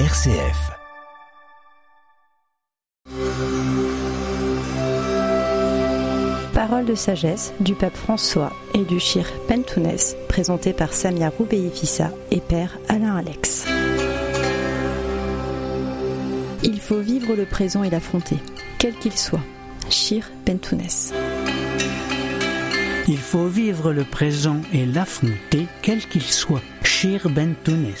RCF. Parole de sagesse du pape François et du Shir Pentounès, présenté par Samia Roubeifissa et père Alain Alex. Il faut vivre le présent et l'affronter, quel qu'il soit. Shir Pentounès. Il faut vivre le présent et l'affronter, quel qu'il soit. Shir Bentounes.